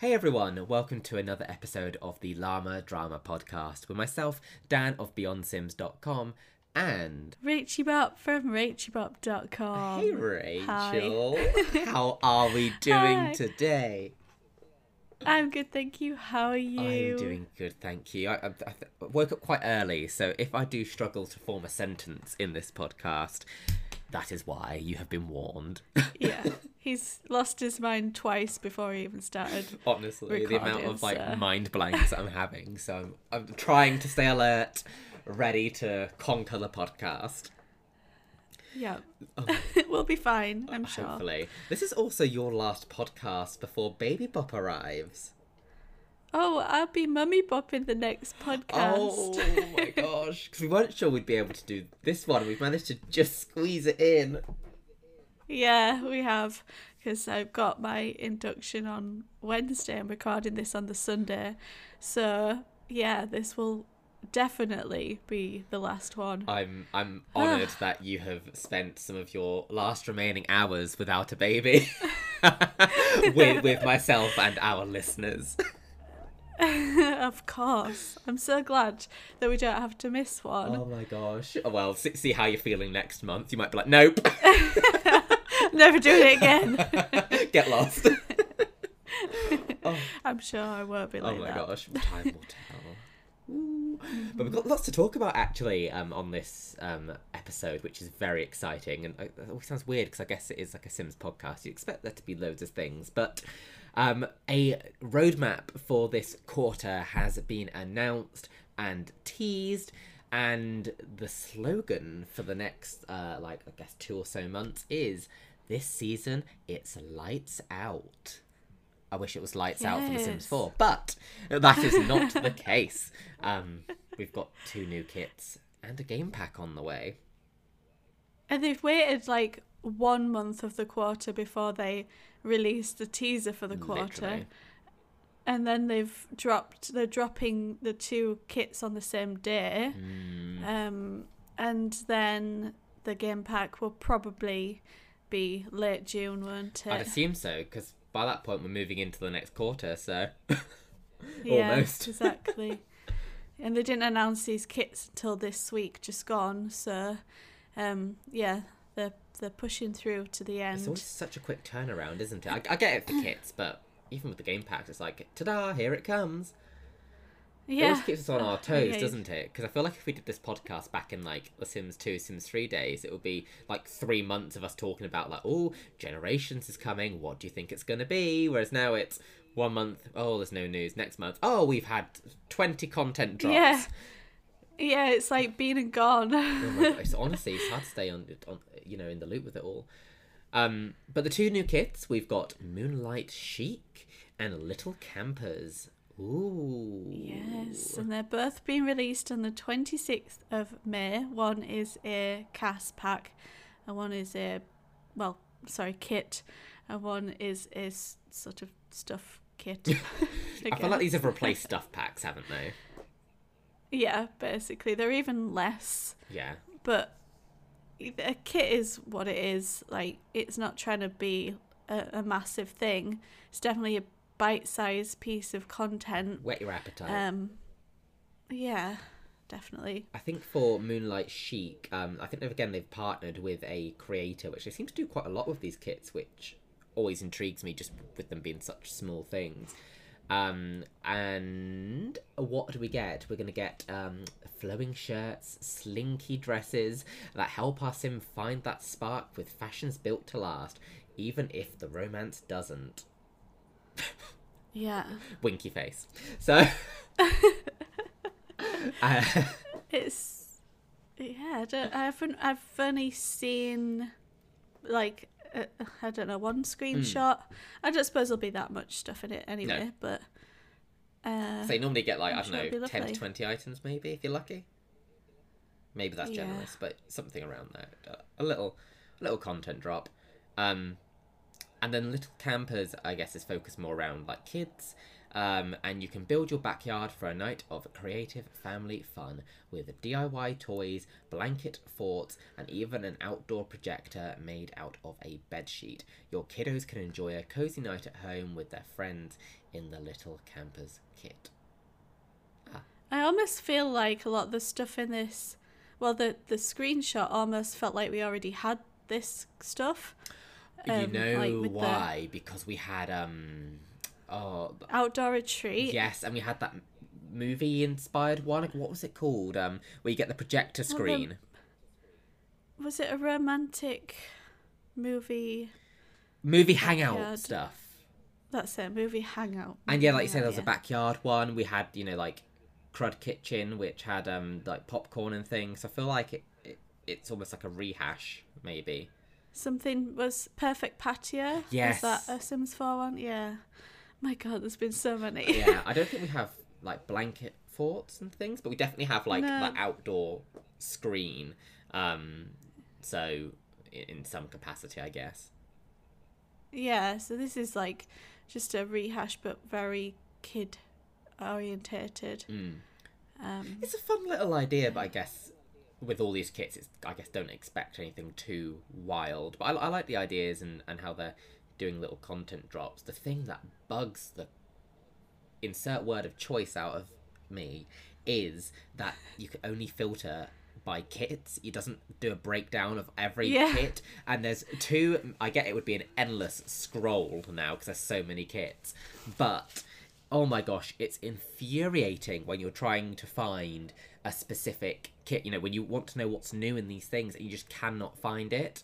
Hey everyone, welcome to another episode of the Llama Drama Podcast with myself, Dan of BeyondSims.com, and Rachie Bop from RachieBop.com. Hey Rachel, Hi. how are we doing Hi. today? I'm good, thank you. How are you? I'm doing good, thank you. I, I, I woke up quite early, so if I do struggle to form a sentence in this podcast, that is why you have been warned. Yeah, he's lost his mind twice before he even started. Honestly, the amount of like so- mind blanks I'm having, so I'm, I'm trying to stay alert, ready to conquer the podcast. Yeah, Oh. we'll be fine, I'm sure. Hopefully. This is also your last podcast before Baby Bop arrives. Oh, I'll be Mummy Bop in the next podcast. Oh, oh my gosh. Because we weren't sure we'd be able to do this one. We've managed to just squeeze it in. Yeah, we have. Because I've got my induction on Wednesday. I'm recording this on the Sunday. So, yeah, this will definitely be the last one. I'm I'm honoured that you have spent some of your last remaining hours without a baby. with with myself and our listeners. of course. I'm so glad that we don't have to miss one. Oh my gosh. Oh, Well, see, see how you're feeling next month. You might be like, nope, Never doing it again. get lost. oh. I'm sure I won't be like that. oh my that. gosh, time will tell. But we've got lots to talk about actually um, on this um, episode, which is very exciting. And uh, it always sounds weird because I guess it is like a Sims podcast. You expect there to be loads of things, but um, a roadmap for this quarter has been announced and teased. And the slogan for the next, uh, like I guess, two or so months is this season it's lights out. I wish it was lights out for The Sims 4, but that is not the case. Um, we've got two new kits and a game pack on the way. And they've waited like one month of the quarter before they released the teaser for the quarter. Literally. And then they've dropped, they're dropping the two kits on the same day. Mm, Um, and then the game pack will probably be late June, won't it? I'd assume so, because by that point we're moving into the next quarter, so. Yeah, Almost. exactly. and they didn't announce these kits until this week, just gone. So, um, yeah, they're they're pushing through to the It's end. always such a quick turnaround, isn't it? I, I get it for kits, but even with the game packs, it's like, ta da, here it comes. It Yeah, always keeps us on our toes, doesn't it? Because I feel like if we did this podcast back in like The Sims 2, Sims 3 days, it would be like three months of us talking about like, oh, Generations is coming. What do you think it's going to be? Whereas now it's one month, oh, there's no news. Next month, oh, we've had 20 content drops. yeah, yeah. It's like been and gone. Oh my God, it's honestly it's hard to stay on, on you know in the loop with it all. Um, but the two new kits we've got Moonlight Chic and Little Campers. Ooh. yes, and they're both being released on the twenty sixth of May. One is a cast pack, and one is a, well, sorry, kit, and one is a s- sort of stuff kit. I feel like these have replaced stuff packs, haven't they? Yeah, basically. They're even less. Yeah. But a kit is what it is. Like, it's not trying to be a, a massive thing. It's definitely a bite sized piece of content. Whet your appetite. Um, yeah, definitely. I think for Moonlight Chic, um, I think they've again they've partnered with a creator, which they seem to do quite a lot with these kits, which always intrigues me just with them being such small things. Um, and what do we get? We're gonna get um, flowing shirts, slinky dresses that help our sim find that spark with fashions built to last, even if the romance doesn't. Yeah. Winky face. So. uh, It's. Yeah, I, don't, I haven't. I've only seen, like, uh, I don't know, one screenshot. I don't suppose there'll be that much stuff in it anyway, but. Uh, So you normally get like I'm I don't sure know, ten to twenty items maybe if you're lucky. Maybe that's Yeah. generous, but something around there. A little, a little content drop. Um, and then little campers, I guess, is focused more around like kids. Um, and you can build your backyard for a night of creative family fun with DIY toys, blanket forts, and even an outdoor projector made out of a bedsheet. Your kiddos can enjoy a cozy night at home with their friends in the Little Campers kit. I almost feel like a lot of the stuff in this, well, the the screenshot almost felt like we already had this stuff. You Um, know like with the- why? Because we had um oh Outdoor retreat. yes, and we had that movie inspired one. Like, What was it called? Um, where you get the projector Well, the- screen. Was it a romantic movie? movie hangout backyard. stuff. That's it, movie hangout. And yeah, like you said, there was yeah. a backyard one. We had, you know, like Crud Kitchen, which had um like popcorn and things. I feel like it, it it's almost like a rehash, maybe. Something was Perfect Patio. Yes. Was that a Sims 4 one? Yeah. My god, there's been so many. Yeah, I don't think we have like blanket forts and things, but we definitely have like No. the outdoor screen. Um, so in some capacity, I guess. yeah, so this is like just a rehash but very kid orientated. Mm. Um, It's a fun little idea, but I guess with all these kits, it's I guess don't expect anything too wild. But I, I like the ideas and, and how they're doing little content drops. The thing that bugs the insert word of choice out of me is that you can only filter by kits. It doesn't do a breakdown of every Yeah. kit. And there's two. I get it would be an endless scroll now because there's so many kits, but oh my gosh, it's infuriating when you're trying to find a specific kit. You know, when you want to know what's new in these things and you just cannot find it.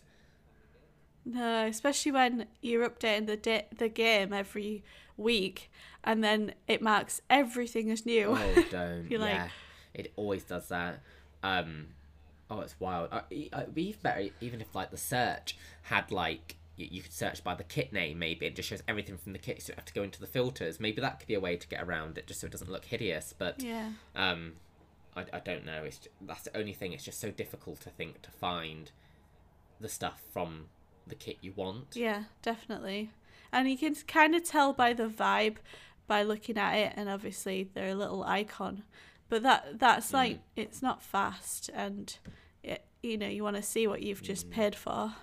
no, especially when you're updating the the game every week and then it marks everything as new. Oh, don't. You're like- yeah, it always does that. Um, oh, it's wild. Uh, it'd be even better even if like the search had like you, you could search by the kit name. Maybe it just shows everything from the kit. So you have to go into the filters. Maybe that could be a way to get around it, just so it doesn't look hideous. But yeah. um, I, I don't know. It's ju- that's the only thing. It's just so difficult to think to find the stuff from the kit you want. Yeah, definitely. And you can kind of tell by the vibe by looking at it and obviously they're a little icon. But that that's like it's not fast and it, you know, you want to see what you've just paid for.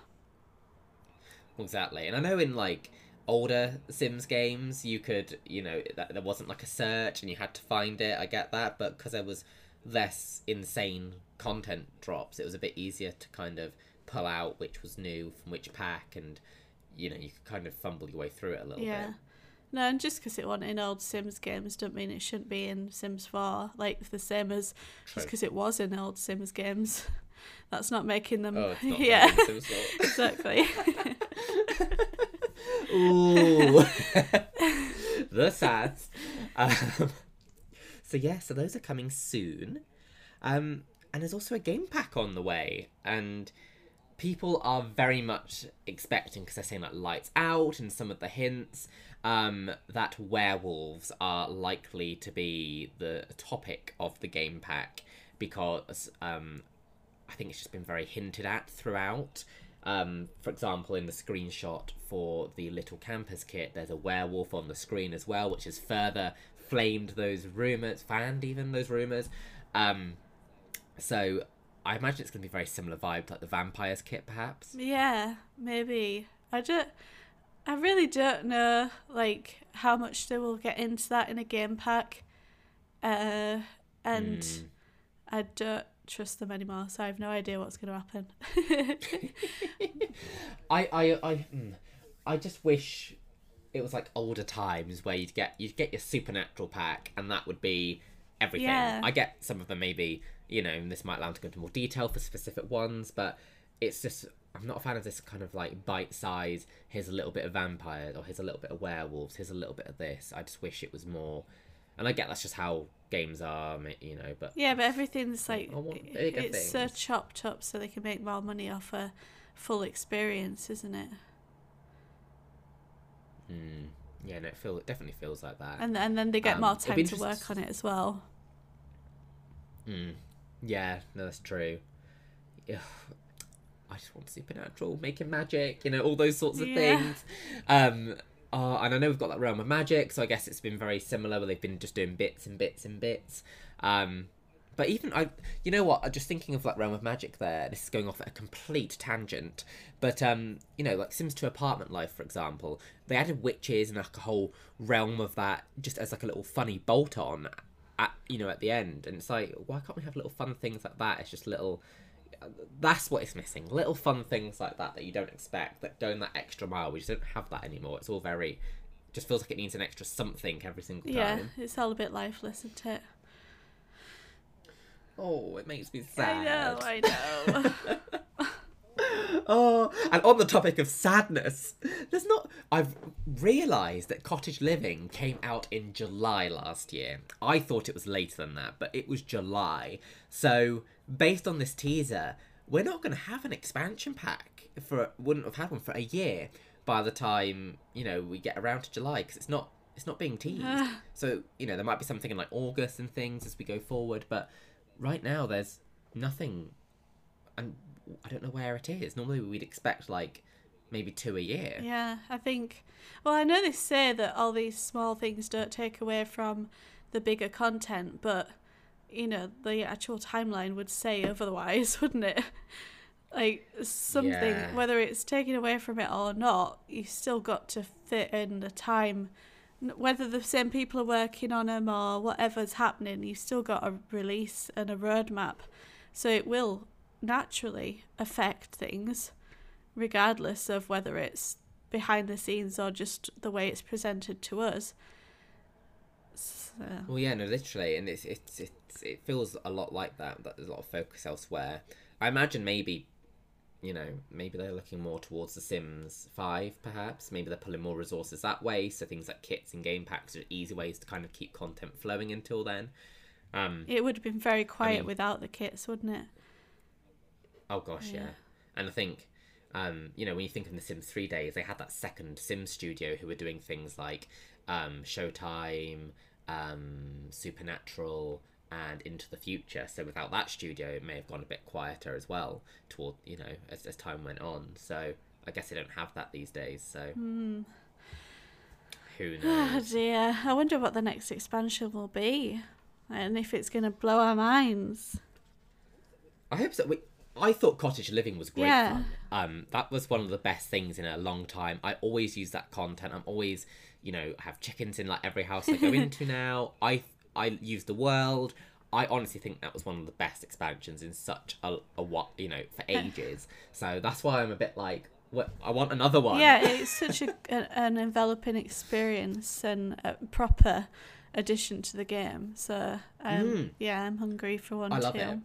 Exactly, and I know in like older Sims games, you could, you know, that there wasn't like a search and you had to find it. I get that, but because there was less insane content drops, it was a bit easier to kind of pull out which was new from which pack, and you know, you could kind of fumble your way through it a little bit. Yeah. bit. No, and just because it wasn't in old Sims games, don't mean it shouldn't be in Sims 4. Like the same as True. just because it was in old Sims games. That's not making them. Oh, it's not yeah, yeah. Sims 4. exactly. Ooh, the sads. Um, so yeah, so those are coming soon, um, and there's also a game pack on the way, and people are very much expecting because they're saying like lights out and some of the hints um, that werewolves are likely to be the topic of the game pack because um, I think it's just been very hinted at throughout. Um, for example, in the screenshot for the Little Campers kit, there's a werewolf on the screen as well, which has further flamed those rumors, fanned even those rumors. Um, so I imagine it's going to be very similar vibe like the vampires kit, perhaps. Yeah, maybe. I don't. I really don't know, like how much they will get into that in a game pack, uh, and Hmm. I don't trust them anymore. So I have no idea what's going to happen. I I I hmm, I just wish it was like older times where you'd get you'd get your supernatural pack and that would be everything. Yeah. I get some of them maybe you know and this might allow to go into more detail for specific ones, but it's just I'm not a fan of this kind of like bite size. Here's a little bit of vampires, or here's a little bit of werewolves. Here's a little bit of this. I just wish it was more. And I get that's just how games are, you know. But yeah, but everything's like it's so chopped up so they can make more money off a full experience, isn't it? mm, yeah, no, it feel it definitely feels like that. And and then they get Um, more time to work on it as well. Mm. Yeah, no, that's true. Ugh, I just want supernatural, making magic, you know, all those sorts of Yeah. things. Um, uh, and I know we've got that realm of magic, so I guess it's been very similar. Where they've been just doing bits and bits and bits. Um, but even I, you know what? I'm just thinking of like realm of magic. There, this is going off at a complete tangent. But um, you know, like Sims 2 apartment life, for example, they added witches and like a whole realm of that, just as like a little funny bolt on, at you know at the end. And it's like, why can't we have little fun things like that? It's just little. That's what it's missing. Little fun things like that that you don't expect, that going that extra mile. We just don't have that anymore. It's all very, just feels like it needs an extra something every single time. Yeah, it's all a bit lifeless, isn't it? Oh, it makes me sad. I know, I know. Oh, and on the topic of sadness, there's not. I've realised that Cottage Living came out in July last year. I thought it was later than that, but it was July. So, based on this teaser, we're not going to have an expansion pack for. Wouldn't have had one for a year by the time you know we get around to July because it's not. It's not being teased. Ah. so you know there might be something in like August and things as we go forward, but right now there's nothing and I don't know where it is. Normally we'd expect like maybe two a year. Yeah, I think. Well, I know they say that all these small things don't take away from the bigger content, but you know, the actual timeline would say otherwise, wouldn't it? Like something, Yeah. whether it's taken away from it or not, you still got to fit in the time. Whether the same people are working on them or whatever's happening, you still got a release and a roadmap. So it will naturally affect things, regardless of whether it's behind the scenes or just the way it's presented to us. So, Well, yeah, no, literally, and it's it's it's it feels a lot like that. That there's a lot of focus elsewhere. I imagine maybe, you know, maybe they're looking more towards The Sims Five, perhaps. Maybe they're pulling more resources that way. So things like kits and game packs are easy ways to kind of keep content flowing until then. Um, it would have been very quiet mean- without the kits, wouldn't it? Oh gosh, yeah. Yeah. And I think, um, you know, when you think of the Sims Three days, they had that second Sim studio who were doing things like um, Showtime, um, Supernatural, and Into the Future. So without that studio, it may have gone a bit quieter as well toward you know as as time went on. So I guess they don't have that these days. So who knows? Oh dear. I wonder what the next expansion will be. And if it's going to blow our minds. I hope so. We, I thought cottage living was great Yeah. fun. Um, that was one of the best things in a long time. I always use that content. I'm always, you know, have chickens in like every house I go into now. I I use the world. I honestly think that was one of the best expansions in such a, a what you know for ages. So that's why I'm a bit like, what, I want another one. Yeah, it's such a, an enveloping experience and a proper addition to the game. So, um, Mm. yeah, I'm hungry for one I love too. it.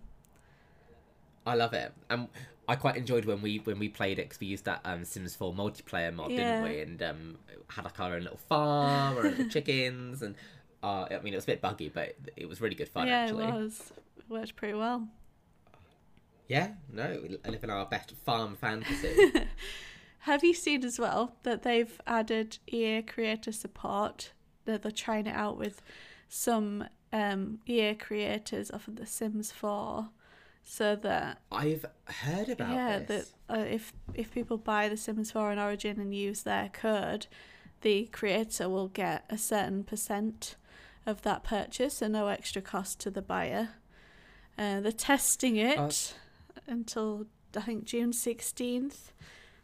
I love it. And I quite enjoyed when we when we played it because we used that um, Sims 4 multiplayer mod, Yeah. didn't we? And um, had like our own little farm, our little chickens, and uh, I mean it was a bit buggy, but it was really good fun yeah, actually. it was. It worked pretty well. Yeah, no, we live in our best farm fantasy. Have you seen as well that they've added EA creator support? That they're trying it out with some um, EA creators off of The Sims 4, so that I've heard about yeah, that uh, if if people buy The Sims 4 on Origin and use their code, the creator will get a certain percent of that purchase and no extra cost to the buyer. Uh, they're testing it until I think June sixteenth.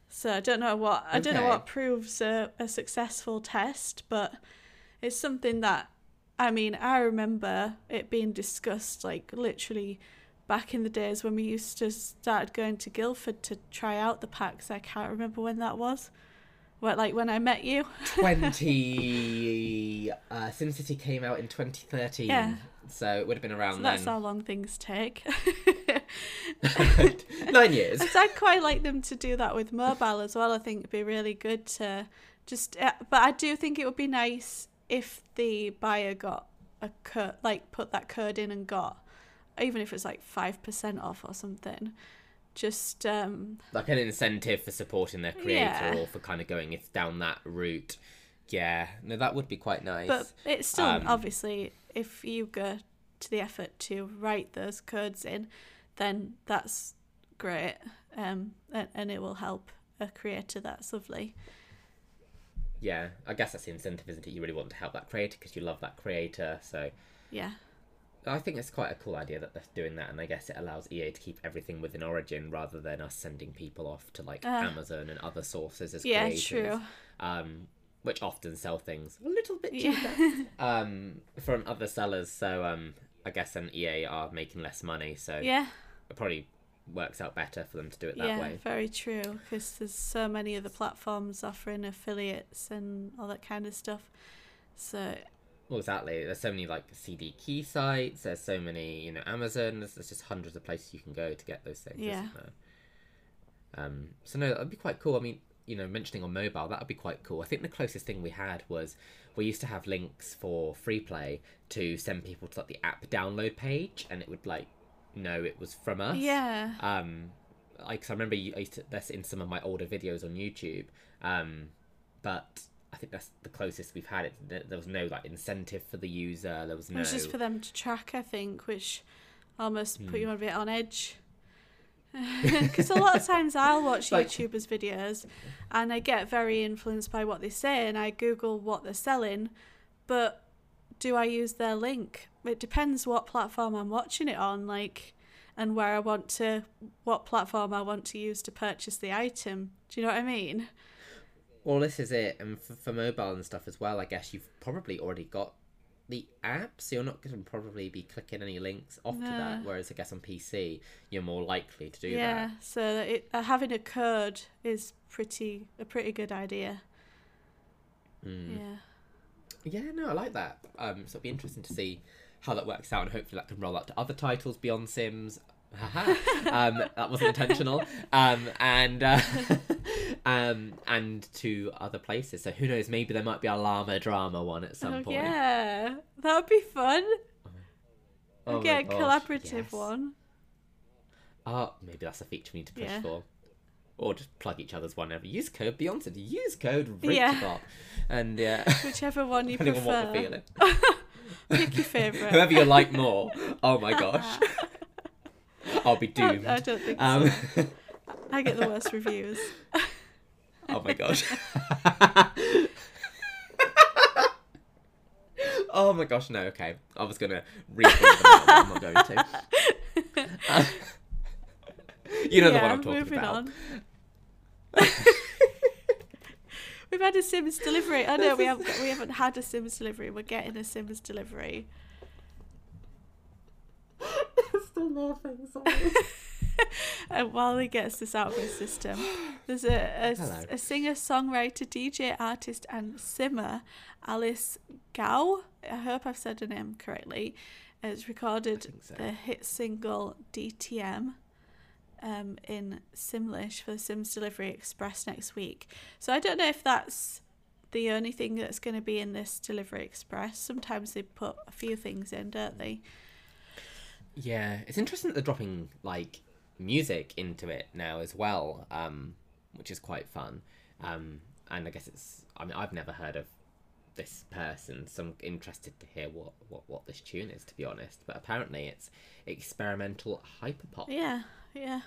So I don't know what I don't know what proves a, a successful test, but it's something that I mean I remember it being discussed like literally back in the days when we used to start going to Guildford to try out the packs. I can't remember when that was. What like when I met you? Twenty uh, SimCity came out in 2013, Yeah. so it would have been around So then. that's how long things take. Nine years. I'd quite like them to do that with mobile as well. I think it'd be really good to just. Uh, but I do think it would be nice if the buyer got a code, like put that code in and got, even if it's like five percent off or something. Just um, like an incentive for supporting their creator Yeah. or for kind of going if down that route. Yeah, no, that would be quite nice. but it's still Um, obviously if you go to the effort to write those codes in, then that's great. Um, and, and it will help a creator. That's lovely. yeah, I guess that's the incentive, isn't it? You really want to help that creator because you love that creator. So Yeah. I think it's quite a cool idea that they're doing that, and I guess it allows EA to keep everything within Origin rather than us sending people off to like Uh, Amazon and other sources as Yeah, creators. true. Um, which often sell things a little bit Yeah. cheaper um, from other sellers. So um, I guess then EA are making less money, so Yeah. it probably works out better for them to do it that yeah, way. Yeah, very true. Because there's so many other platforms offering affiliates and all that kind of stuff. So Well, exactly. There's so many like CD key sites. There's so many, you know, Amazon. There's, there's just hundreds of places you can go to get those things. Yeah. Um. So no, that'd be quite cool. I mean, you know, mentioning on mobile, that would be quite cool. I think the closest thing we had was we used to have links for free play to send people to like the app download page, and it would like know it was from us. yeah, Um, like 'cause I remember you, I used to, that's in some of my older videos on YouTube. Um, but I think that's the closest we've had it. There, was no like incentive for the user. There was no. it was just for them to track. I think, which almost put Hmm. you a bit on edge. Because a lot of times I'll watch Like- YouTubers' videos and I get very influenced by what they say and I Google what they're selling, but do I use their link? It depends what platform I'm watching it on, like, and where I want to, what platform I want to use to purchase the item. Do you know what I mean? Well, this is it, and for, for mobile and stuff as well. I guess you've probably already got the app, so you're not going to probably be clicking any links off to that. Whereas I guess on PC, you're more likely to do that. yeah, so it, uh, having a code is pretty a pretty good idea. Mm. Yeah. Yeah, no, I like that. Um, so it'll be interesting to see how that works out, and hopefully that can roll out to other titles beyond Sims. Um, that wasn't intentional. Um, and uh, um, and to other places. So who knows? Maybe there might be a llama drama one at some oh, point. yeah, that would be fun. Oh my get a collaborative yes. one. Oh, maybe that's a feature we need to push Yeah. for. Or just plug each other's one over. Use code Beyonce. To use code Yeah. And yeah, Whichever one you depending on what we're prefer. feeling. Pick your favourite. Whoever you like more. Oh my gosh. I'll be I, doomed. I don't think Um, so. I get the worst reviews. oh my gosh. oh my gosh, no, okay. I was going to read them out, I'm not going to. Uh, you know the one I'm talking moving about. on. We've had a Sims delivery. Oh no, we haven't. We haven't had a Sims delivery. We're getting a Sims delivery. Still laughing, sorry. And while he gets this out of his system, there's a, a, a singer, songwriter, DJ, artist, and simmer, Alice Gao. I hope I've said her name correctly. Has recorded so. the hit single DTM um, in Simlish for the Sims Delivery Express next week. So I don't know if that's the only thing that's going to be in this Delivery Express. Sometimes they put a few things in, don't they? Yeah, it's interesting that they're dropping like music into it now as well, um, which is quite fun. Um, and I guess it's. I mean, I've never heard of this person, so I'm interested to hear what, what, what this tune is, to be honest. But apparently, it's experimental hyperpop, Yeah, yeah.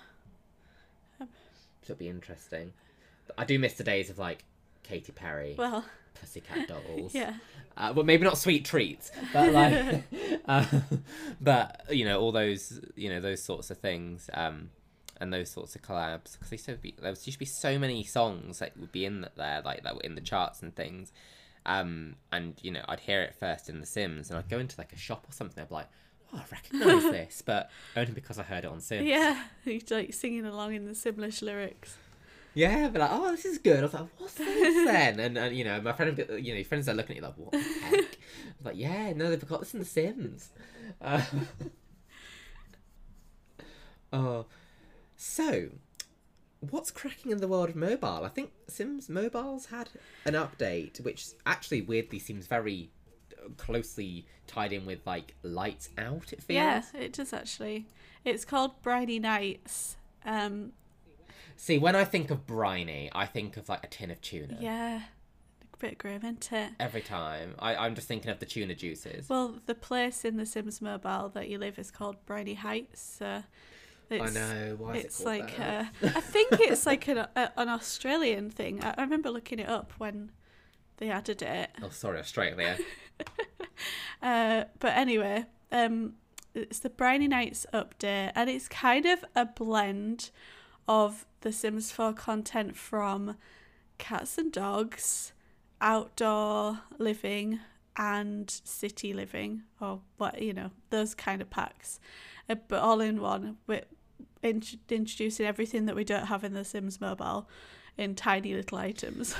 so it'll be interesting. I do miss the days of like Katy Perry, Well, Pussycat Dolls. yeah. uh, well maybe not sweet treats but like uh, but you know all those you know those sorts of things um and those sorts of collabs because there used to be there used to be so many songs that would be in there like that were in the charts and things um and you know I'd hear it first in The Sims and I'd go into like a shop or something I'd be like oh I recognise this but only because I heard it on Sims Yeah, he's like singing along in the Simlish lyrics. Yeah but like oh this is good. I was like what's this then? And, and you know my friend you know your friends are looking at you like what the heck? I was like yeah no they've got this in The Sims. Uh, oh so what's cracking in the world of mobile? I think Sims Mobile's had an update which actually weirdly seems very closely tied in with like lights out it feels. Yeah, it does actually. It's called Briny Nights. Um, see when I think of briny I think of like a tin of tuna yeah, a bit grim, isn't it? every time. I, I'm just thinking of the tuna juices. Well, the place in the Sims Mobile that you live is called Briny Heights. So I know. Why is it's it called like that? uh, I think it's like an, a, an Australian thing. I, I remember looking it up when they added it. Oh, sorry, Australia. Uh, but anyway, um, it's the Briny Nights update, and it's kind of a blend of the Sims 4 content from cats and dogs, outdoor living, and city living, or what you know, those kind of packs, uh, but all in one. With int- introducing everything that we don't have in the Sims mobile in tiny little items.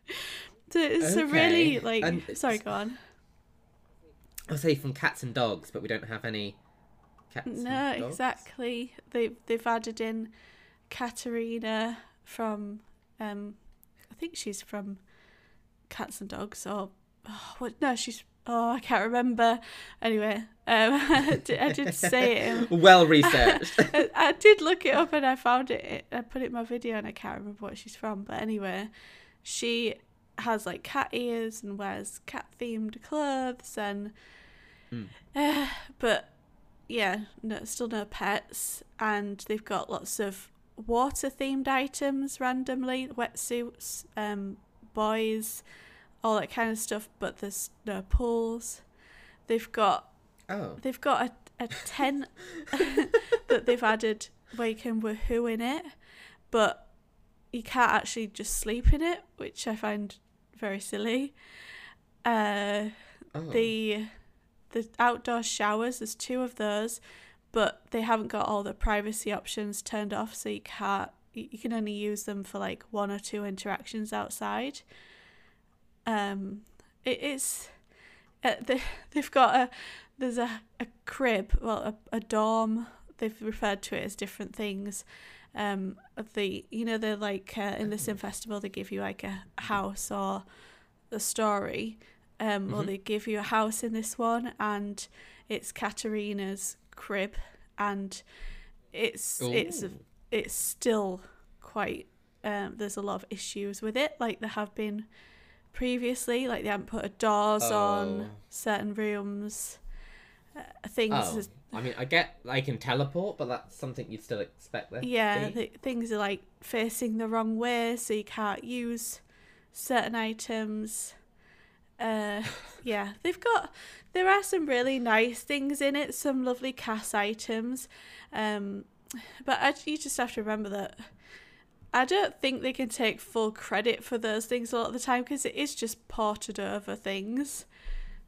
so it's a really like. Sorry, go on. I'll say from cats and dogs, but we don't have any cats. No, and dogs. exactly. They've they've added in Katerina from um I think she's from Cats and Dogs or oh, what no, she's oh I can't remember. Anyway, um I did, I did say it. Well researched. I, I did look it up and I found it. I put it in my video and I can't remember what she's from. But anyway, she has like cat ears and wears cat themed clothes and. Mm. Uh, but yeah, no, still no pets, and they've got lots of water themed items randomly, wetsuits, um, buoys, all that kind of stuff. But there's no pools. They've got oh. They've got a, a tent that they've added where you can woohoo in it, but you can't actually just sleep in it, which I find very silly. Uh, oh. the the outdoor showers, there's two of those, but they haven't got all the privacy options turned off, so you can't. You can only use them for like one or two interactions outside. Um, it is. Uh, they they've got a there's a, a crib, well, a, a dorm. They've referred to it as different things. Um, the you know they're like uh, in the Sim Festival they give you like a house or a story. Um, or Mhm. they give you a house in this one, and it's Katerina's crib, and it's it's Ooh. it's still quite um, there's a lot of issues with it like there have been previously like they haven't put doors Oh. on certain rooms uh, things Oh. is- I mean, I get I can teleport, but that's something you'd still expect there. yeah the, things are like facing the wrong way so you can't use certain items uh yeah they've got there are some really nice things in it some lovely cast items um but I, you just have to remember that I don't think they can take full credit for those things a lot of the time because it is just ported over things.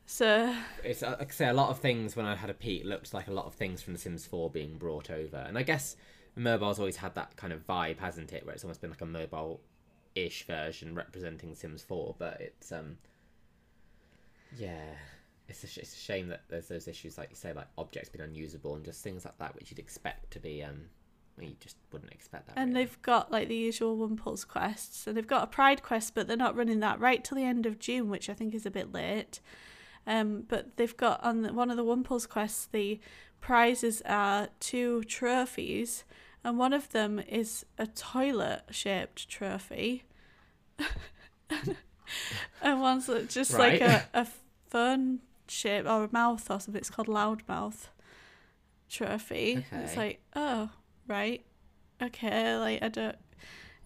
So It's uh, like I say a lot of things when I had a peek looked like a lot of things from The Sims 4 being brought over, and I guess mobile's always had that kind of vibe, hasn't it? Where it's almost been like a mobile-ish version representing Sims 4, but it's um, yeah, it's a, sh- it's a shame that there's those issues like you say, like objects being unusable and just things like that, which you'd expect to be um, well, you just wouldn't expect that. and really. they've got like the usual One Pulse quests, and they've got a Pride quest, but they're not running that right till the end of June, which I think is a bit late. Um, but they've got on the, one of the One Pulse quests, the prizes are two trophies, and one of them is a toilet-shaped trophy, and one's just like a, a phone shape or a mouth or something. It's called Loudmouth trophy. It's like, oh, right, okay. Like I don't.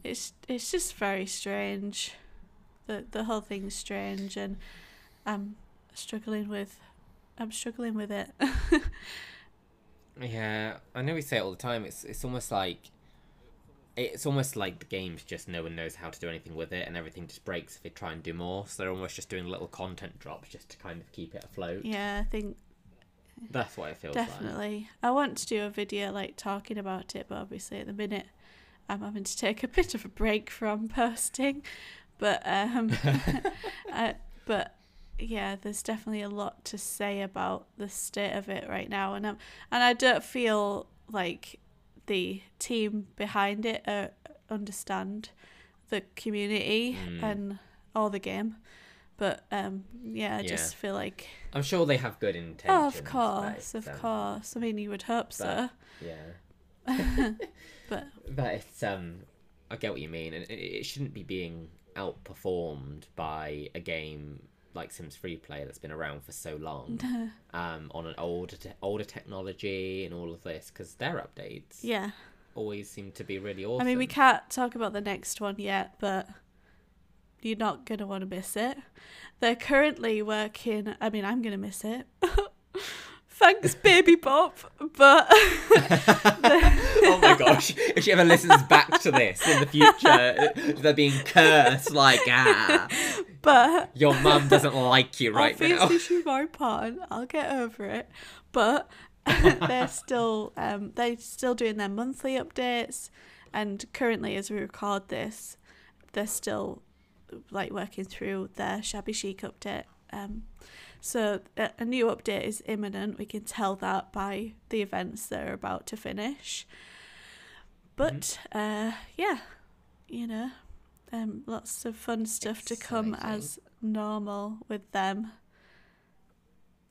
It's it's just very strange. The the whole thing's strange, and I'm struggling with. I'm struggling with it. Yeah, I know we say it all the time. It's it's almost like it's almost like the game's just no one knows how to do anything with it, and everything just breaks if they try and do more. So they're almost just doing little content drops just to kind of keep it afloat. yeah, I think That's what it feels like. definitely. I want to do a video like talking about it, but obviously at the minute I'm having to take a bit of a break from posting. But um, uh, but yeah, there's definitely a lot to say about the state of it right now, and um, and I don't feel like the team behind it uh, understand the community Mm. and all the game. But um, yeah, I Yeah. just feel like I'm sure they have good intentions. Oh, of course, of um, course. I mean, you would hope so. Yeah, But but it's um, I get what you mean, and it, it shouldn't be being outperformed by a game like Sims Free Play that's been around for so long. um, on an older te- older technology and all of this because their updates yeah, always seem to be really awesome. I mean, we can't talk about the next one yet, but you're not going to want to miss it. They're currently working, I mean, I'm going to miss it. Thanks, Baby Bop. But oh my gosh, if she ever listens back to this in the future, they're being cursed like ah. But Your mum doesn't like you right obviously now. she's my pawn. I'll get over it. But they're still um they're still doing their monthly updates and currently as we record this, they're still like working through their shabby chic update. Um so a, a new update is imminent. We can tell that by the events that are about to finish. But uh yeah, you know, um lots of fun stuff to come as normal with them.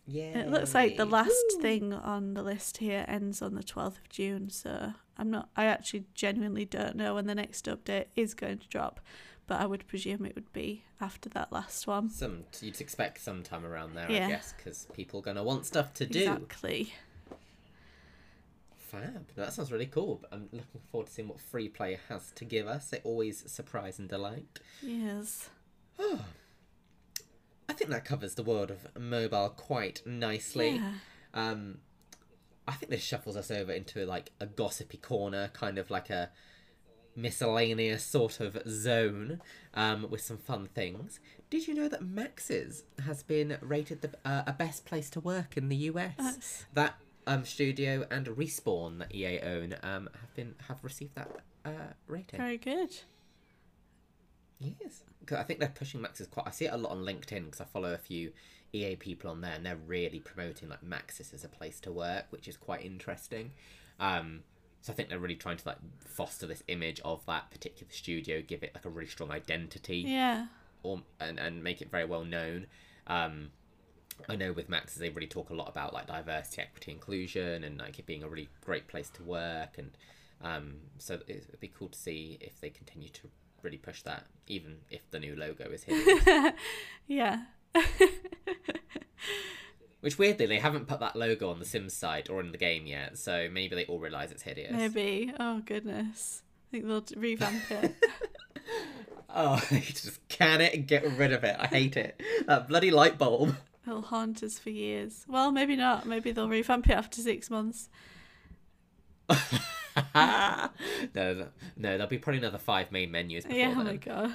Yeah. It looks like the last thing on the list here ends on the 12th of June, so I'm not I actually genuinely don't know when the next update is going to drop, but I would presume it would be after that last one. Some you'd expect sometime around there, Yeah. I guess, because people are gonna want stuff to do. Exactly. Fab. That sounds really cool. I'm looking forward to seeing what free play has to give us. They always surprise and delight. Yes. I think that covers the world of mobile quite nicely. Yeah. Um, I think this shuffles us over into like a gossipy corner, kind of like a miscellaneous sort of zone um, with some fun things. Did you know that Maxis has been rated the uh, a best place to work in the US? That's- That um, studio and Respawn that EA own um, have been have received that uh, rating. Very good. Yes, because I think they're pushing Maxis quite. I see it a lot on LinkedIn because I follow a few EA people on there, and they're really promoting like Maxis as a place to work, which is quite interesting. Um, so I think they're really trying to like foster this image of that particular studio, give it like a really strong identity, Yeah. or and and make it very well known. Um, I know with Maxis they really talk a lot about like diversity, equity, inclusion, and like it being a really great place to work, and um, so it- it'd be cool to see if they continue to really push that, even if the new logo is hideous. Yeah. Which weirdly they haven't put that logo on the Sims site or in the game yet, so maybe they all realise it's hideous. Maybe. Oh goodness. I think they'll revamp it. Oh, you just can it and get rid of it. I hate it. That bloody light bulb. It'll haunt us for years. Well, maybe not. Maybe they'll revamp it after six months. no, no, no, there'll be probably another five main menus before yeah, oh then. my god.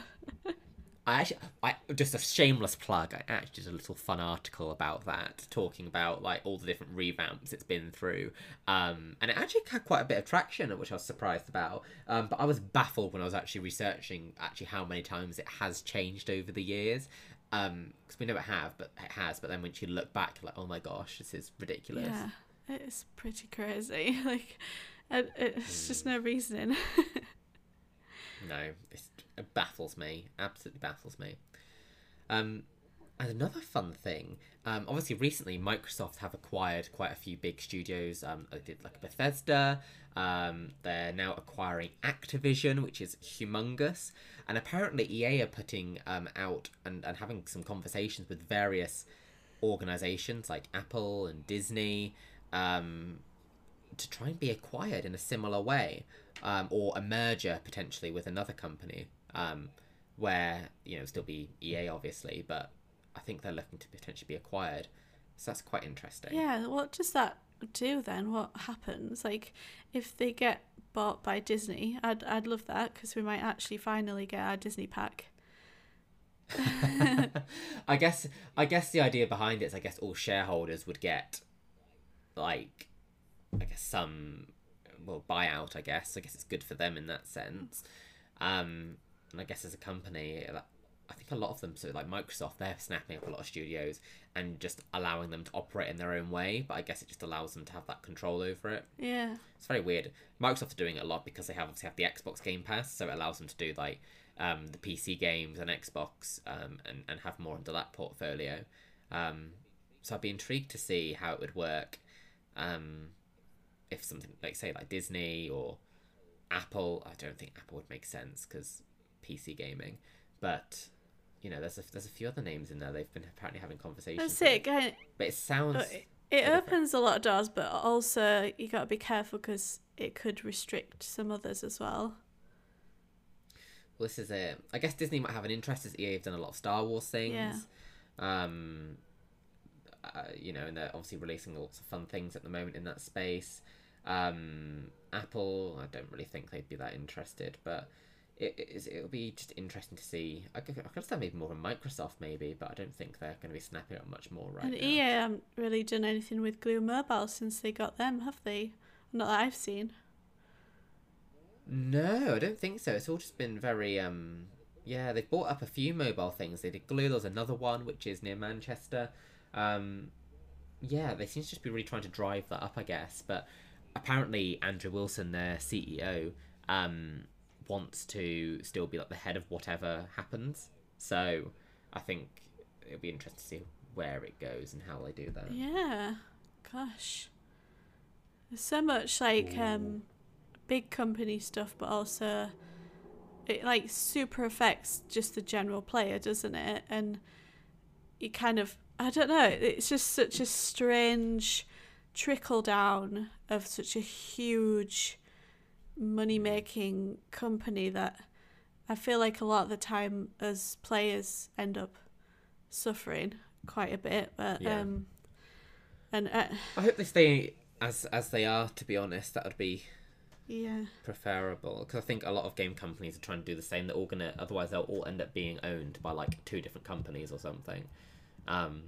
I actually, I just a shameless plug. I actually did a little fun article about that, talking about like all the different revamps it's been through, um, and it actually had quite a bit of traction, which I was surprised about. Um, but I was baffled when I was actually researching actually how many times it has changed over the years, because we never have, but it has. But then when you look back, like, oh my gosh, this is ridiculous. Yeah. It's pretty crazy. Like, it, it's just no reasoning. No, it's, it baffles me. Absolutely baffles me. Um, and another fun thing, um, obviously recently Microsoft have acquired quite a few big studios. Um, they did like Bethesda. Um, they're now acquiring Activision, which is humongous. And apparently EA are putting um, out and, and having some conversations with various organizations like Apple and Disney um, to try and be acquired in a similar way, um, or a merger potentially with another company, um, where you know still be EA obviously, but I think they're looking to potentially be acquired. So that's quite interesting. yeah, what does that do then? What happens? Like, if they get bought by Disney, I'd, I'd love that because we might actually finally get our Disney pack. I guess I guess the idea behind it is I guess all shareholders would get like I guess some well buyout I guess I guess it's good for them in that sense um and I guess as a company I think a lot of them so like Microsoft they're snapping up a lot of studios and just allowing them to operate in their own way but I guess it just allows them to have that control over it Yeah. it's very weird. Microsoft are doing it a lot because they have obviously have the Xbox Game Pass, so it allows them to do like um, the PC games and Xbox um, and and have more under that portfolio. Um, so I'd be intrigued to see how it would work um, if something like say like Disney or Apple. I don't think Apple would make sense because PC gaming, but you know there's a there's a few other names in there they've been apparently having conversations. That's it. Kind But it sounds it it opens a lot of doors, but also you got to be careful because it could restrict some others as well. well, this is it. I guess Disney might have an interest as EA have done a lot of Star Wars things. Yeah. Um, uh, you know, and they're obviously releasing lots of fun things at the moment in that space. Um, Apple, I don't really think they'd be that interested, but it, it'll be just interesting to see. I could, I could understand maybe more from Microsoft, maybe, but I don't think they're going to be snapping up much more right and now. EA haven't really done anything with Glu Mobile since they got them, have they? Not that I've seen. No, I don't think so. It's all just been very um yeah, they've bought up a few mobile things. They did Glu, there's another one which is near Manchester. Um yeah, they seem to just be really trying to drive that up, I guess. But apparently Andrew Wilson, their CEO, um, wants to still be like the head of whatever happens. So I think it'll be interesting to see where it goes and how they do that. Yeah. Gosh. There's so much like um big company stuff but also it like super affects just the general player, doesn't it? And you kind of I don't know, it's just such a strange trickle down of such a huge money making company that I feel like a lot of the time as players end up suffering quite a bit. But Yeah. um and uh, I hope they stay as as they are. To be honest, that would be yeah. preferable because I think a lot of game companies are trying to do the same. They're all gonna otherwise they'll all end up being owned by like two different companies or something. Um,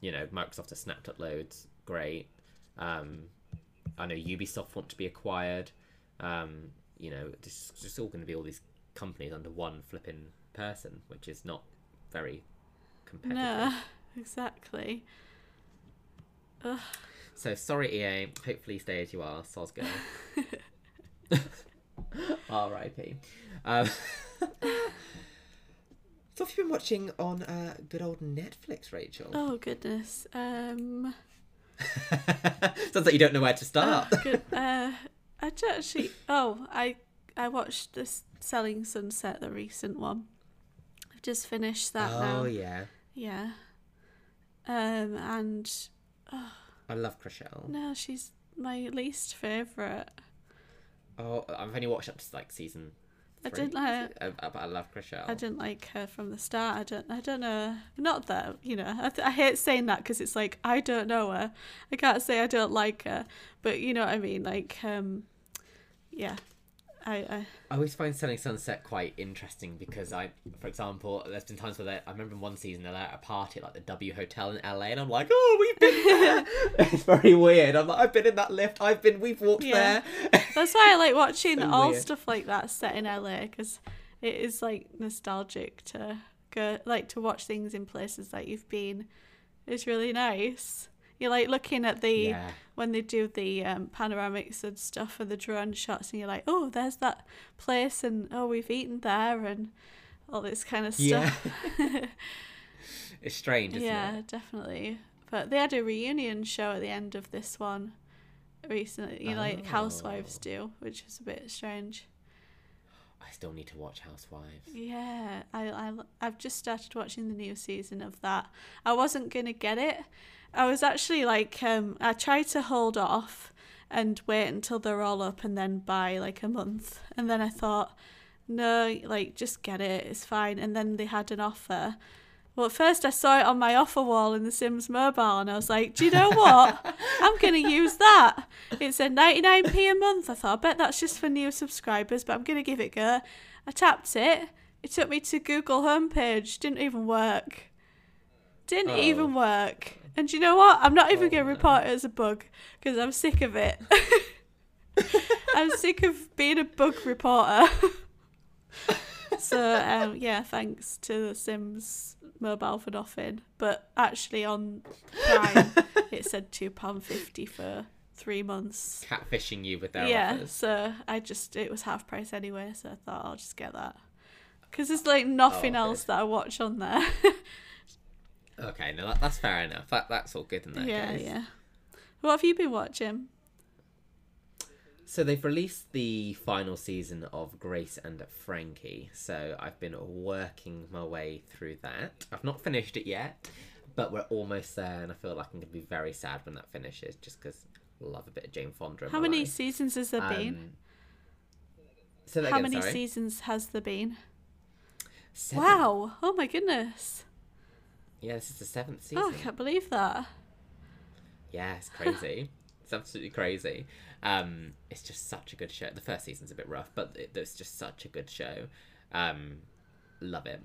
you know, Microsoft has snapped up loads. Great. Um, I know Ubisoft want to be acquired. Um, you know, it's just all going to be all these companies under one flipping person, which is not very competitive. No, exactly. Ugh. So sorry, EA. Hopefully, stay as you are, Soz girl. R.I.P. Um, so, have you been watching on uh, good old Netflix, Rachel? Oh goodness. Um. Sounds like you don't know where to start. oh, good. Uh, I actually. Oh, I I watched this Selling Sunset, the recent one. I've just finished that now. oh now. yeah, Yeah. Um, and I love Chrishell. no, she's my least favorite. Oh, I've only watched up to like season. I didn't like- But I love Chrishell. I didn't like her from the start. I don't. I don't know. Not that you know. I, th- I hate saying that because it's like I don't know her. I can't say I don't like her, but you know what I mean. Like, um, yeah. I, I I always find Selling Sunset quite interesting because I, for example, there's been times where I remember in one season they're at a party at like the W Hotel in LA, and I'm like, oh, we've been there. it's very weird. I'm like, I've been in that lift. I've been, we've walked Yeah. there. That's why I like watching So all weird. stuff like that set in LA because it is like nostalgic to go like to watch things in places that you've been. It's really nice. You're like looking at the yeah, when they do the um, panoramics and stuff and the drone shots, and you're like, oh, there's that place, and oh, we've eaten there, and all this kind of yeah. stuff. it's strange, isn't yeah, it? definitely. But they had a reunion show at the end of this one recently, you know, like Housewives Oh. do, which was a bit strange. I still need to watch Housewives. Yeah, I, I, I've just started watching the new season of that. I wasn't going to get it. I was actually like, um, I tried to hold off and wait until they're all up and then buy like a month. And then I thought, no, like, just get it, it's fine. And then they had an offer. Well, at first I saw it on my offer wall in The Sims Mobile and I was like, do you know what? I'm going to use that. It said 99p a month. I thought, I bet that's just for new subscribers, but I'm going to give it a go. I tapped it. It took me to Google homepage. Didn't even work. Didn't Oh. even work. And you know what? I'm not even Oh, going to report it as a bug because I'm sick of it. I'm sick of being a bug reporter. so um, yeah, thanks to The Sims Mobile for nothing. But actually on Prime, it said two pound fifty for three months. Catfishing you with their yeah, offers. so I just it was half price anyway, so I thought I'll just get that because there's like nothing Oh, else that I watch on there. Okay, no, that, that's fair enough. That, that's all good in that yeah, case. yeah. What have you been watching? So they've released the final season of Grace and Frankie. So I've been working my way through that. I've not finished it yet, but we're almost there, and I feel like I'm going to be very sad when that finishes, just because I love a bit of Jane Fonda. How many life. seasons has there been? Um, so How again, many sorry. seasons has there been? Seven. Wow. Oh my goodness. Yeah, this is the seventh season. Oh, I can't believe that. Yeah, it's crazy. it's absolutely crazy. Um, it's just such a good show. The first season's a bit rough, but it, it's just such a good show. Um, love it.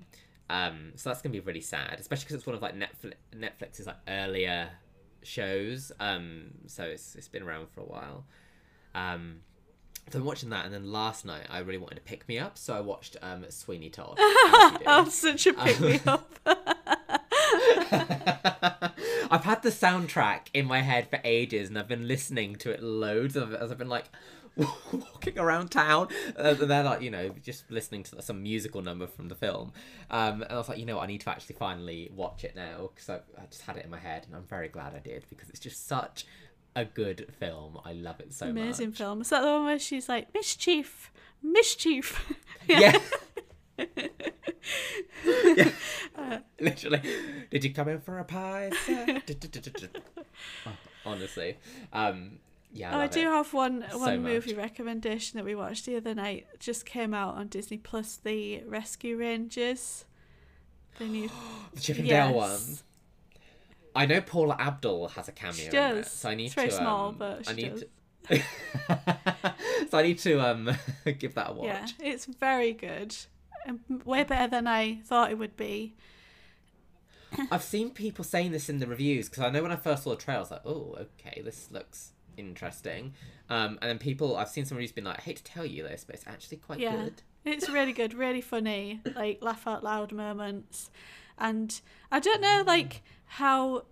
Um, so that's gonna be really sad, especially because it's one of like Netflix Netflix's like earlier shows. Um, so it's it's been around for a while. Um, so I'm watching that, and then last night I really wanted to pick me up, so I watched um Sweeney Todd. as you do. Oh, such a pick me up. I've had the soundtrack in my head for ages, and I've been listening to it loads of as I've been like walking around town. Uh, and they're like, you know, just listening to some musical number from the film. Um, and I was like, you know, what, I need to actually finally watch it now because I, I just had it in my head, and I'm very glad I did because it's just such a good film. I love it so Amazing much. Amazing film. Is that the one where she's like, Mischief, Mischief? Yeah. yeah. Literally. Did you come in for a pie? sir? Oh, Honestly. Um yeah, I, Oh, I do it. have one so one movie much. recommendation that we watched the other night. It just came out on Disney Plus. The Rescue Rangers. The new. the Chip and Dale Yes. one. I know Paula Abdul has a cameo She in there, does. so I need It's very to small, um, but I she need does. to So I need to um give that a watch. Yeah, it's very good. Way better than I thought it would be. I've seen people saying this in the reviews because I know when I first saw the trailer, I was like, "Oh, okay, this looks interesting." Um, and then people, I've seen some reviews been like, "I hate to tell you this, but it's actually quite Yeah. good." It's really good, really funny, like laugh out loud moments. And I don't know like how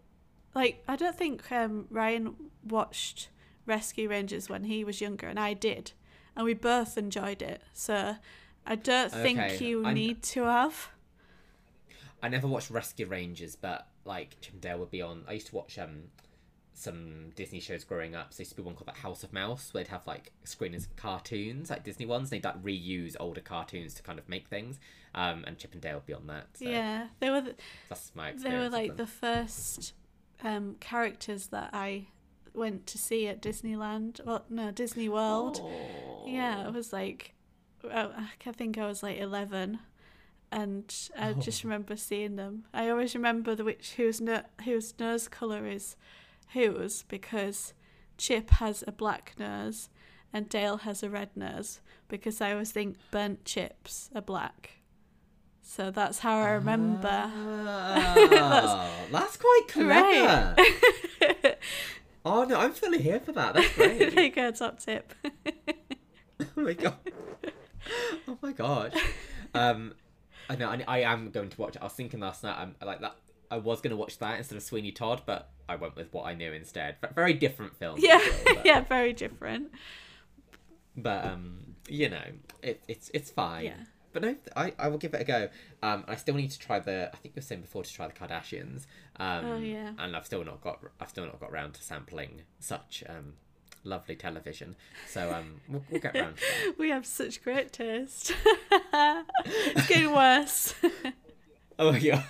like I don't think um Ryan watched Rescue Rangers when he was younger and I did. And we both enjoyed it. So I don't think you I'm- need to have. I never watched Rescue Rangers, but like Chip and Dale would be on. I used to watch um some Disney shows growing up. So there used to be one called like House of Mouse, where they'd have like screeners of cartoons, like Disney ones. They'd like reuse older cartoons to kind of make things. Um, and Chip and Dale would be on that. So Yeah. They were th- that's my they were like the first um characters that I went to see at Disneyland. Well, no, Disney World. Yeah, it was like, I think I was like 11. And I just remember seeing them. I always remember the witch whose no, whose nose color is whose because Chip has a black nose and Dale has a red nose because I always think burnt chips are black. So that's how I remember. Oh, that's quite clever. Oh no, I'm fully here for that. That's there great. you go, top tip. oh my god. Oh my gosh. Um, I know. I, I am going to watch it. I was thinking last night. I'm like that. I was going to watch that instead of Sweeney Todd, but I went with what I knew instead. V- Very different films. yeah, still, but, yeah, very different. But um, you know, it, it's it's fine. Yeah. But no, I, I will give it a go. Um, I still need to try the. I think you were saying before to try the Kardashians. Um, Oh, yeah. And I've still not got. I've still not got round to sampling such um, lovely television. So um, we'll, we'll get round that. We have such great taste. it's getting worse. Oh god.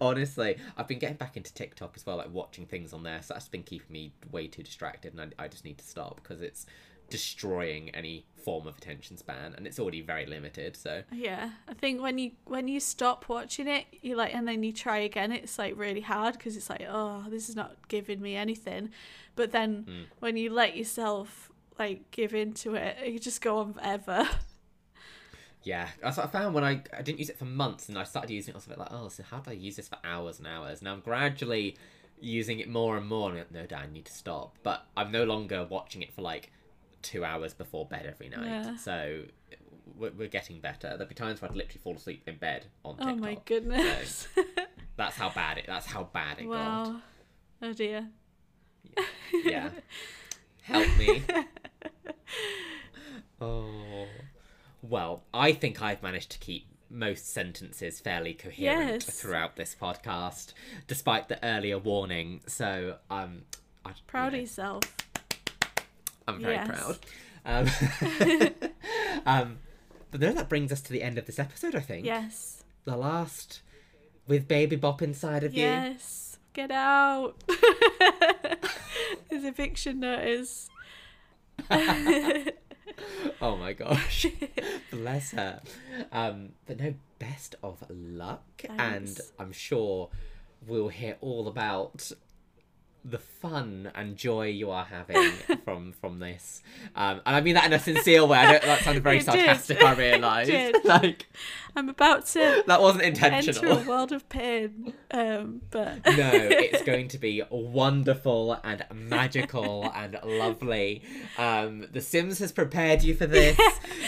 Honestly, I've been getting back into TikTok as well, like watching things on there. So that's been keeping me way too distracted, and I, I just need to stop because it's destroying any form of attention span, and it's already very limited. So yeah, I think when you when you stop watching it, you like, and then you try again. It's like really hard because it's like, oh, this is not giving me anything. But then Mm. when you let yourself like give into it, you just go on forever. yeah, that's what I found when I I didn't use it for months, and I started using it. I was a bit like, oh, so how do I use this for hours and hours? Now I'm gradually using it more and more. And like, no, Dan, I need to stop. But I'm no longer watching it for like two hours before bed every night. Yeah. So we're, we're getting better. There'll be times where I'd literally fall asleep in bed on TikTok. oh my goodness! That's how bad it. That's how bad it wow. Oh dear. got. Yeah. Help me. oh. Well, I think I've managed to keep most sentences fairly coherent Yes. throughout this podcast, despite the earlier warning. So um, I, Proud you of know, yourself. I'm very Yes. proud. Um, um, but then that brings us to the end of this episode. I think Yes. the last with Baby Bop inside of you. Yes. Get out. His eviction notice. oh my gosh. Bless her. Um, but no, best of luck. And I'm sure we'll hear all about the fun and joy you are having from from this. Um, and I mean that in a sincere way. I don't, that sounded very did. sarcastic, I realise. like, I'm about to that wasn't intentional. enter a world of pain, um, but no, it's going to be wonderful and magical and lovely. Um, the Sims has prepared you for this.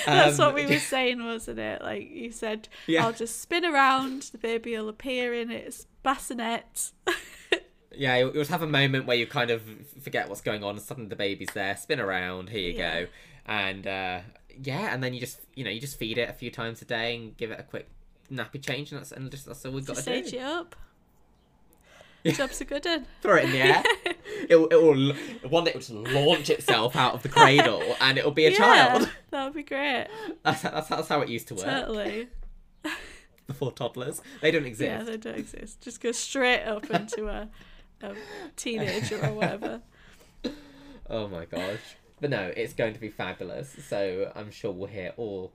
That's Um, what we were saying, wasn't it? Like you said, Yeah. I'll just spin around, the baby will appear in its bassinet. Yeah, you'll, you'll have a moment where you kind of forget what's going on, suddenly the baby's there. Spin around, here you Yeah. go, and uh, yeah, and then you just you know you just feed it a few times a day and give it a quick nappy change, and that's and just that's all we've got to to stage do. it up. Yeah. Job's a good one. Throw it in the air. it will, it will one day it will just launch itself out of the cradle, and it will be a child. That would be great. That's, that's that's how it used to work Totally. before toddlers. They don't exist. Yeah, they don't exist. Just go straight up into a, a teenager or whatever. Oh my gosh. But no, it's going to be fabulous. So I'm sure we'll hear all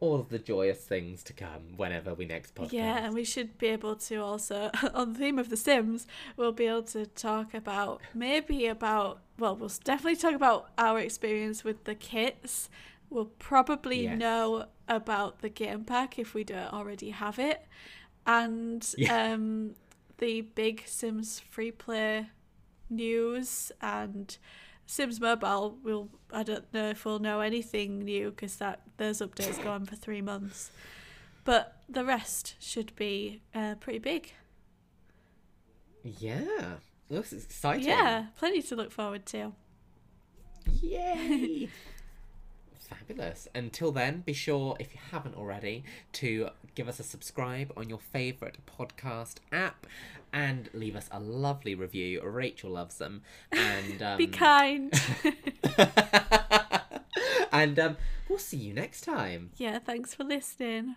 all of the joyous things to come whenever we next podcast. Yeah, and we should be able to also, on the theme of The Sims, we'll be able to talk about maybe about, well, we'll definitely talk about our experience with the kits. We'll probably Yes. know about the game pack if we don't already have it. And Yeah. um, the big Sims FreePlay news and Sims Mobile. We'll I don't know if we'll know anything new because that those updates go on for three months, but the rest should be uh, pretty big. Yeah. Looks exciting. Yeah, plenty to look forward to. Yay. Fabulous. Until then, be sure, if you haven't already, to give us a subscribe on your favourite podcast app and leave us a lovely review. Rachel loves them. And um, Be kind. and um, we'll see you next time. yeah, thanks for listening.